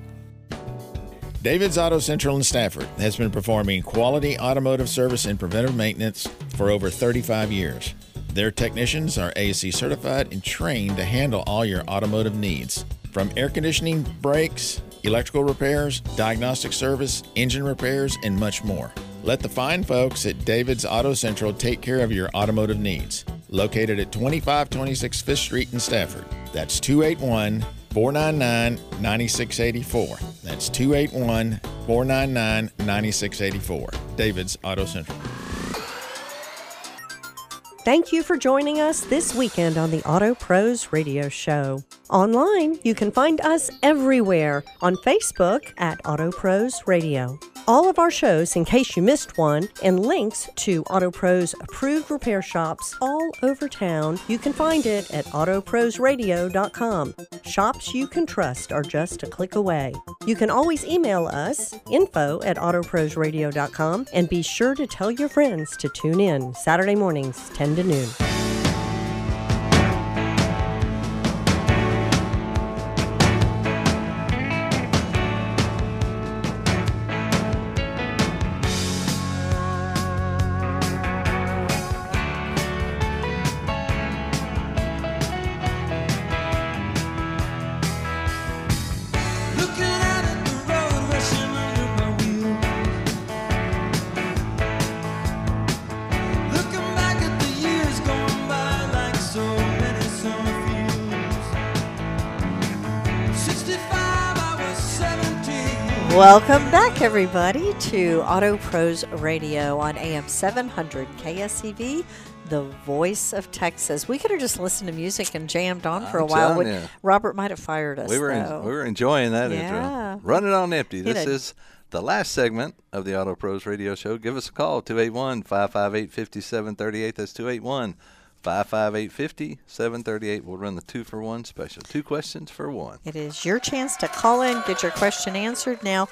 David's Auto Central in Stafford has been performing quality automotive service and preventive maintenance for over 35 years. Their technicians are ASE certified and trained to handle all your automotive needs. From air conditioning, brakes, electrical repairs, diagnostic service, engine repairs, and much more. Let the fine folks at David's Auto Central take care of your automotive needs. Located at 2526 Fifth Street in Stafford. That's 281 499 9684. That's 281 499 9684. David's Auto Central. Thank you for joining us this weekend on the Auto Pros Radio Show. Online, you can find us everywhere on Facebook at Auto Pros Radio. All of our shows in case you missed one and links to AutoPro's approved repair shops all over town. You can find it at autoprosradio.com. Shops you can trust are just a click away. You can always email us info at autoprosradio.com and be sure to tell your friends to tune in Saturday mornings 10 to noon. Welcome back, everybody, to Auto Pros Radio on AM 700 KSEV, the voice of Texas. We could have just listened to music and jammed on for a I'm while. ya. Robert might have fired us. We were en- we were enjoying that Yeah. intro. Running on empty. This know- is the last segment of the Auto Pros Radio Show. Give us a call 281-558-5738. That's 281 558 5738. We'll run the two for one special. Two questions for one. It is your chance to call in, get your question answered. Now,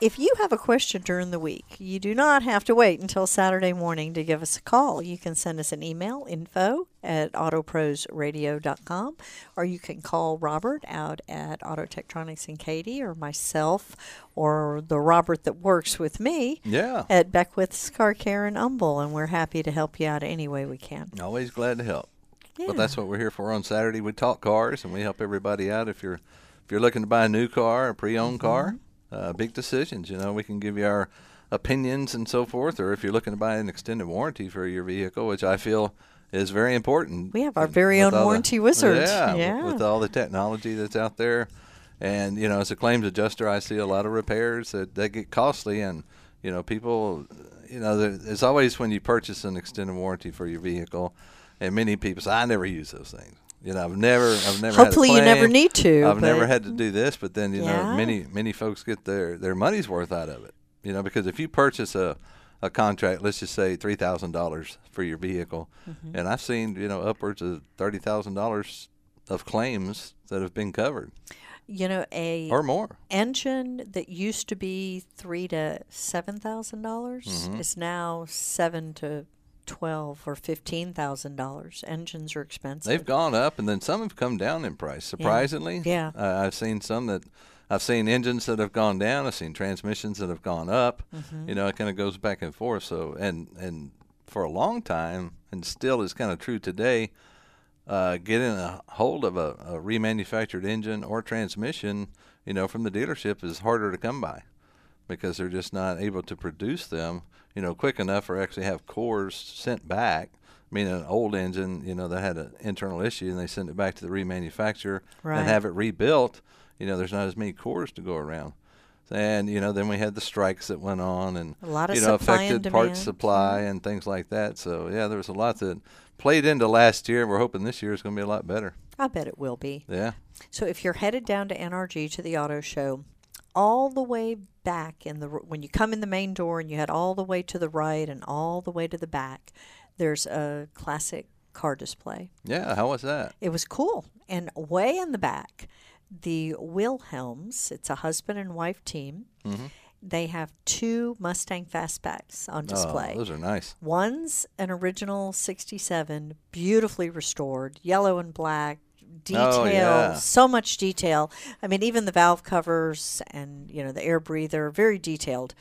if you have a question during the week, you do not have to wait until Saturday morning to give us a call. You can send us an email, info at autoprosradio.com, or you can call Robert out at Autotechtronics in Katy, or myself, or the Robert that works with me Yeah. at Beckwith's Car Care in Humble, and we're happy to help you out any way we can. Always glad to help. Yeah. But that's what we're here for on Saturday. We talk cars and we help everybody out. If you're if you're looking to buy a new car, a pre-owned car, mm-hmm. Uh, big decisions. You know, we can give you our opinions and so forth. Or if you're looking to buy an extended warranty for your vehicle, which I feel is very important. We have our very own all the- warranty wizard. Yeah, Yeah. with all the technology that's out there. And you know, as a claims adjuster, I see a lot of repairs that they get costly, and you know, people, you know, there, there's always when you purchase an extended warranty for your vehicle, and many people say, "I never use those things." You know, I've never, I've never. Hopefully you never need to, I've never had to do this, but then you Yeah. know, many many folks get their their money's worth out of it. You know, because if you purchase a a contract, let's just say three thousand dollars for your vehicle, Mm-hmm. and I've seen you know upwards of thirty thousand dollars of claims that have been covered You know, a or more. engine that used to be three to seven thousand dollars Mm-hmm. is now seven to twelve or fifteen thousand dollars. Engines are expensive. They've gone up, and then some have come down in price. Surprisingly, Yeah. Uh, I've seen some that I've seen engines that have gone down. I've seen transmissions that have gone up. Mm-hmm. You know, it kind of goes back and forth. So, and and for a long time, and still is kind of true today. Uh, getting a hold of a, a remanufactured engine or transmission, you know, from the dealership is harder to come by because they're just not able to produce them, you know, quick enough or actually have cores sent back. I mean, an old engine, you know, that had an internal issue and they send it back to the remanufacturer Right. and have it rebuilt. You know, there's not as many cores to go around. And you know, then we had the strikes that went on, and A lot of you know affected parts supply mm-hmm. and things like that. So yeah, there was a lot that played into last year. and We're hoping this year is going to be a lot better. I bet it will be. Yeah. So if you're headed down to NRG to the auto show, all the way back in the when you come in the main door and you head all the way to the right and all the way to the back, there's a classic car display. Yeah. How was that? It was cool. And way in the back, the Wilhelms, it's a husband and wife team. Mhm. They have two Mustang Fastbacks on display. Oh, those are nice. One's an original 67, beautifully restored, yellow and black, detail, Oh, yeah. so much detail. I mean, even the valve covers and, you know, the air breather, very detailed.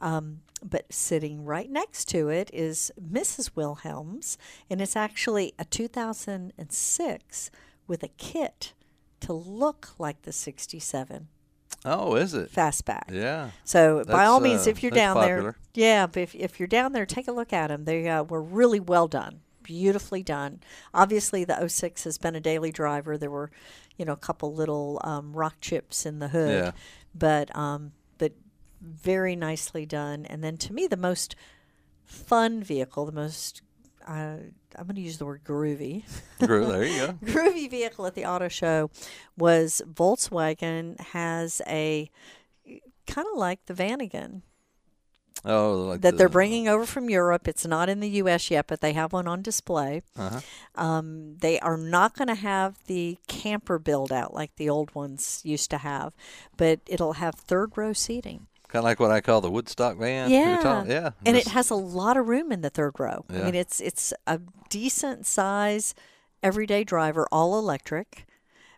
Um, but sitting right next to it is Mrs. Wilhelms, and it's actually a 2006 with a kit to look like the 67 Oh, is it? fastback. Yeah. So by all That's, means, uh, if you're that's down popular. there, yeah, if, if you're down there, take a look at them. They uh, were really well done, beautifully done. Obviously, the 06 has been a daily driver. There were, you know, a couple little um, rock chips in the hood, Yeah. but um, but very nicely done. And then to me, the most fun vehicle, the most uh, I'm going to use the word groovy. Gro- there you go. groovy vehicle at the auto show was Volkswagen has a kind of like the Vanagon Oh, like that they're bringing over from Europe. It's not in the U.S. yet, but they have one on display. Uh-huh. Um, they are not going to have the camper build out like the old ones used to have, but it'll have third row seating. Kind of like what I call the Woodstock van. Yeah, yeah. and it has a lot of room in the third row. I mean, it's it's a decent size everyday driver, all electric,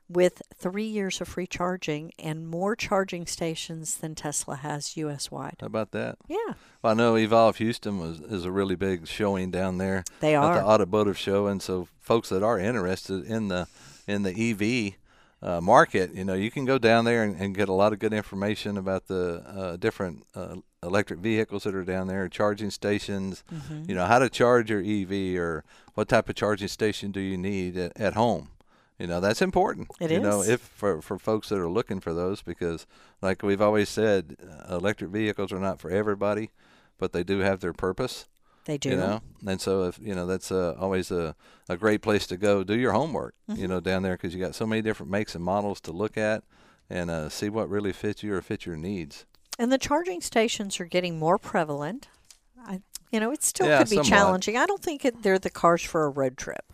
with three years of free charging and more charging stations than Tesla has U.S. wide. How about that? Yeah. Well, I know Evolve Houston was is a really big showing down there. They at are. the automotive show, and so folks that are interested in the in the EV uh, market, you know, you can go down there and, and get a lot of good information about the uh, different uh, electric vehicles that are down there, charging stations, Mm-hmm. you know, how to charge your EV or what type of charging station do you need at, at home. You know, that's important. It you know, if for for folks that are looking for those because like we've always said, uh, electric vehicles are not for everybody, but they do have their purpose. They do. You know, and so if you know that's uh, always a, a great place to go. Do your homework. Mm-hmm. You know, down there because you got so many different makes and models to look at, and uh, see what really fits you or fits your needs. And the charging stations are getting more prevalent. I, you know, it still Yeah, could be somewhat. challenging. I don't think it, they're the cars for a road trip.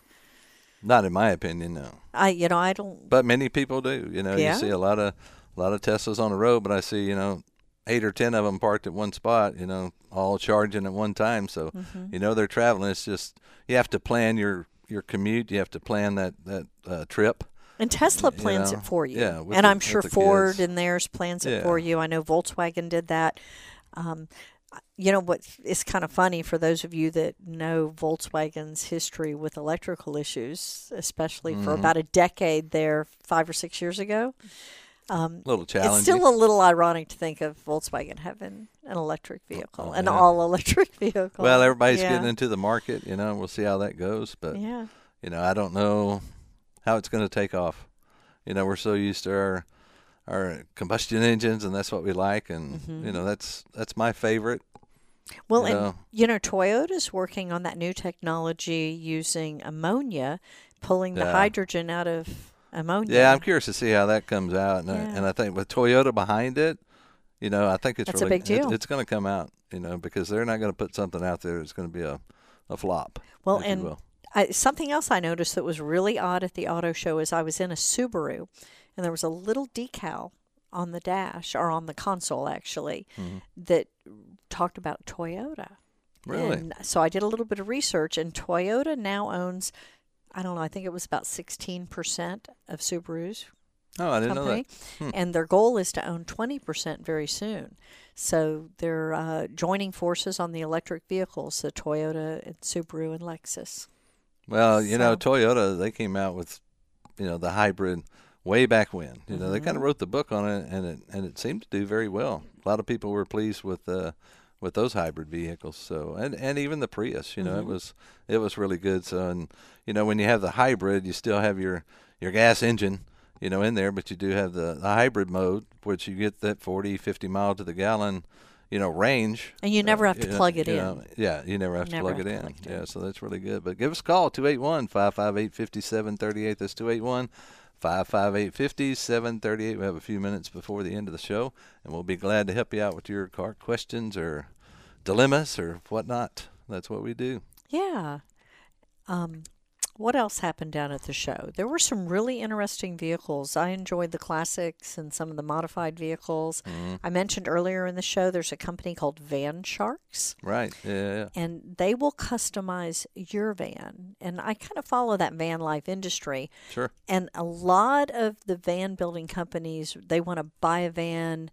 Not in my opinion, no. I, you know, I don't. But many people do. You know, Yeah. you see a lot of a lot of Teslas on the road, but I see you know eight or ten of them parked at one spot. You know, all charging at one time. So Mm-hmm. you know they're traveling. It's just you have to plan your your commute. You have to plan that that uh, trip. And Tesla you plans know, it for you. yeah, and the- I'm sure Ford kids. and theirs plans it Yeah. for you. I know Volkswagen did that. Um, you know what is kind of funny for those of you that know Volkswagen's history with electrical issues, especially Mm-hmm. for about a decade there, five or six years ago. A little challenging. It's still a little ironic to think of Volkswagen having an electric vehicle, an Oh, yeah. all electric vehicle. well, everybody's Yeah. getting into the market. You know, we'll see how that goes. But Yeah. you know, I don't know how it's going to take off. You know, we're so used to our our combustion engines, and that's what we like, and Mm-hmm. you know, that's that's my favorite. Well, you and you know, Toyota's working on that new technology using ammonia, pulling the hydrogen out of ammonia. Yeah, I'm curious to see how that comes out, and, I, and I think with Toyota behind it, you know, I think it's That's a really big deal. It, it's going to come out, you know, because they're not going to put something out there that's going to be a a flop. Well, and. I, something else I noticed that was really odd at the auto show is I was in a Subaru, and there was a little decal on the dash or on the console actually that talked about Toyota. Mm-hmm. Really? And so I did a little bit of research, and Toyota now owns, I don't know, I think it was about 16% of Subaru's oh, I didn't company. know that. Hmm. And their goal is to own 20% very soon. So they're uh, joining forces on the electric vehicles, the Toyota and Subaru and Lexus. Well, you know, Toyota they came out with, you know, the hybrid way back when. You know, they Mm-hmm. kind of wrote the book on it, and it and it seemed to do very well. A lot of people were pleased with uh, with those hybrid vehicles. So and and even the Prius, you know, Mm-hmm. it was it was really good. So and you know, when you have the hybrid, you still have your your gas engine. You know, in there, but you do have the, the hybrid mode, which you get that 40, 50 mile to the gallon, you know, range. And you never have to you know- plug it in. know, yeah, you never have to plug have it to in. it Yeah, so that's really good. But give us a call, 281 558 5738. That's 281 558 5738. We have a few minutes before the end of the show, and we'll be glad to help you out with your car questions or dilemmas or whatnot. That's what we do. Yeah. Um, what else happened down at the show? There were some really interesting vehicles. I enjoyed the classics and some of the modified vehicles. Mm-hmm. I mentioned earlier in the show there's a company called Van Sharks. Right. Yeah. yeah, yeah. and they will customize your van. And I kind of follow that van life industry. Sure. And a lot of the van building companies, they want to buy a van,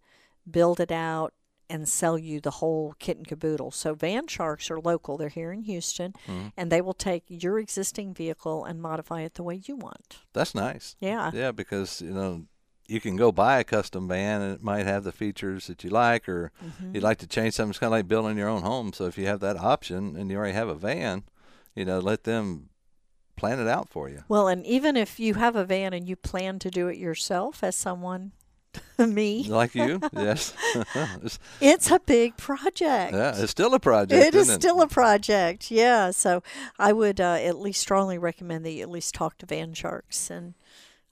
build it out, and sell you the whole kit and caboodle. So Van Sharks are local. They're here in Houston, and they will take your existing vehicle and modify it the way you want. That's nice. Yeah. Yeah, because you know you can go buy a custom van and it might have the features that you like, or Mm-hmm. you'd like to change something. It's kind of like building your own home. So if you have that option and you already have a van, you know, let them plan it out for you. Well, and even if you have a van and you plan to do it yourself as someone, me, Like you, yes. it's, it's a big project. yeah, it's still a project. It is still a project, yeah. So I would uh, at least strongly recommend that you at least talk to Van Sharks and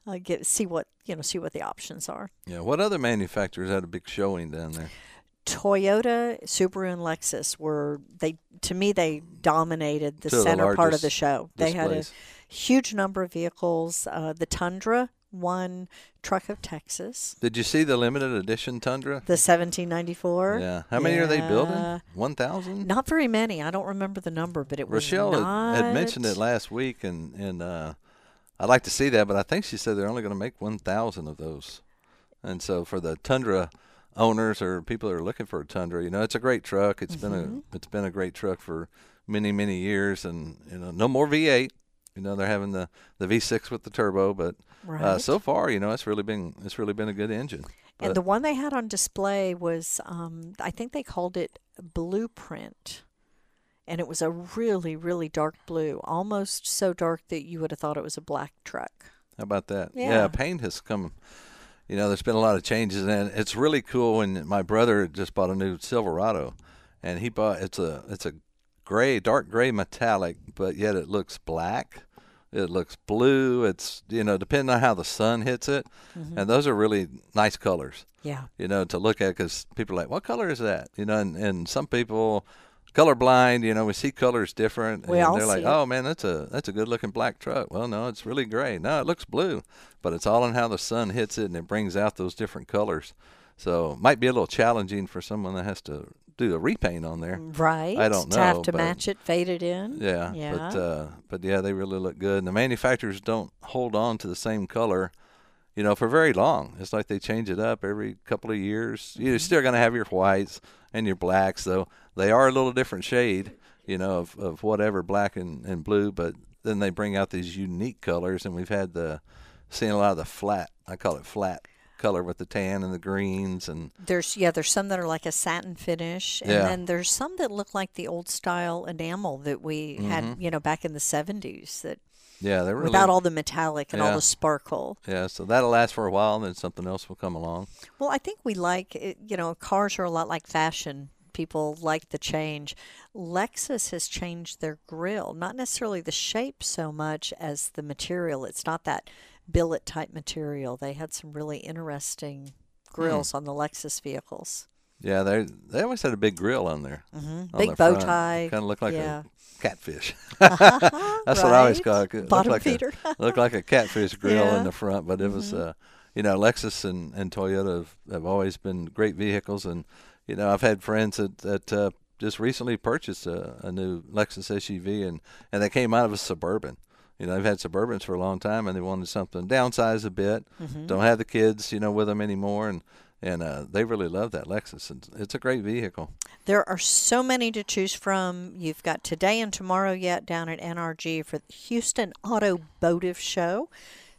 uh, get see what you know, see what the options are. Yeah. What other manufacturers had a big showing down there? Toyota, Subaru, and Lexus were they to me they dominated the Two of the center part of the show. They had a huge number of vehicles. Uh, the Tundra won Truck of Texas. Did you see the limited edition Tundra? The 1794. Yeah. How many are they building? One thousand. Not very many. I don't remember the number, but it was Rochelle not... had, had mentioned it last week, and and uh, I'd like to see that, but I think she said they're only going to make one thousand of those. And so for the Tundra owners or people that are looking for a Tundra, you know, it's a great truck. It's Mm-hmm. been a it's been a great truck for many many years, and you know, no more V8. You know, they're having the the V6 with the turbo, but uh, so far, you know, it's really been it's really been a good engine. And the one they had on display was, um, I think they called it Blueprint. And it was a really, really dark blue, almost so dark that you would have thought it was a black truck. How about that? Yeah. paint has come. You know, there's been a lot of changes, and it's really cool. When my brother just bought a new Silverado, and he bought it's a it's a gray, dark gray metallic, but yet it looks black. It looks blue. It's you know, depending on how the sun hits it, mm-hmm. and those are really nice colors. Yeah. You know, to look at because people are like, what color is that? You know, and, and some people colorblind, you know, we see colors different, We and all they're like. "Oh man, that's a that's a good looking black truck." Well, no, it's really gray. No, it looks blue, but it's all in how the sun hits it, and it brings out those different colors. So it might be a little challenging for someone that has to do a repaint on there. Right. I don't know. To have to match it, fade it in. Yeah, Yeah. but uh, but yeah, they really look good. And the manufacturers don't hold on to the same color, you know, for very long. It's like they change it up every couple of years. Mm-hmm. You're still gonna have your whites and your blacks, though they are a little different shade, you know, of, of whatever black and, and blue. But then they bring out these unique colors, and we've had the seen a lot of the flat. I call it flat color with the tan and the greens and There's yeah, there's some that are like a satin finish, and Yeah. then there's some that look like the old style enamel that we had, you know, back in the '70s. That yeah, Mm-hmm. really without all the metallic and all the sparkle. yeah. So that'll last for a while, and then something else will come along. Well, I think we like you know, cars are a lot like fashion. People like the change. Lexus has changed their grill, not necessarily the shape so much as the material. It's not that billet type material. They had some really interesting grills Hmm. on the Lexus vehicles. Yeah, they they always had a big grill on there. Mhm. on Big bow front. tie, Kind of looked like yeah. a catfish. That's what I always Right. call it. It Bottom like feeder. A, looked like a catfish grill Yeah. Mm-hmm. in the front, but it was, uh, you know, Lexus and, and Toyota have, have always been great vehicles, and you know, I've had friends that that uh, just recently purchased a, a new Lexus SUV, and and they came out of a suburban. You know, they've had Suburbans for a long time, and they wanted something downsize a bit. Mm-hmm. Don't have the kids, you know, with them anymore, and and uh, they really love that Lexus. And it's a great vehicle. There are so many to choose from. You've got today and tomorrow yet down at NRG for the Houston Automotive Show.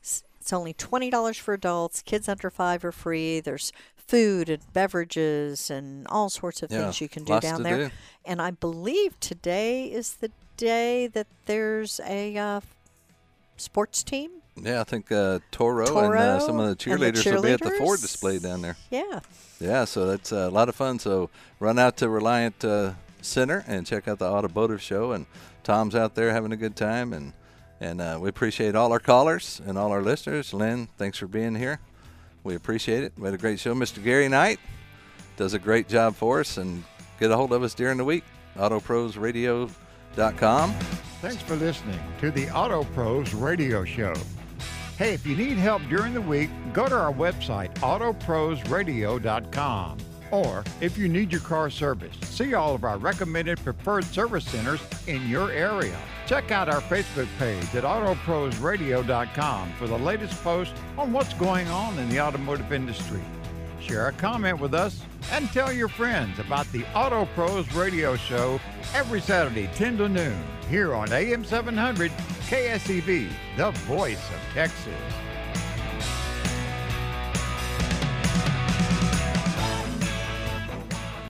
It's only twenty dollars for adults. Kids under five are free. There's food and beverages and all sorts of Yeah, things you can do down there. do. And I believe today is the day that there's a uh, sports team. Yeah, I think uh, Toro, and uh, some of the and the cheerleaders will be at the Ford display down there. Yeah. Yeah, so that's uh, a lot of fun. So run out to Reliant uh, Center and check out the automotive show. And Tom's out there having a good time. And and uh, we appreciate all our callers and all our listeners. Lynn, thanks for being here. We appreciate it. We had a great show. Mr. Gary Knight does a great job for us. And get a hold of us during the week. AutoProsRadio.com. Thanks for listening to the Auto Pros Radio Show. Hey, if you need help during the week, go to our website, autoprosradio.com. Or if you need your car serviced, see all of our recommended preferred service centers in your area. Check out our Facebook page at autoprosradio.com for the latest post on what's going on in the automotive industry. Share a comment with us and tell your friends about the Auto Pros Radio Show every Saturday, 10 to noon, here on AM 700 KSEV, the voice of Texas.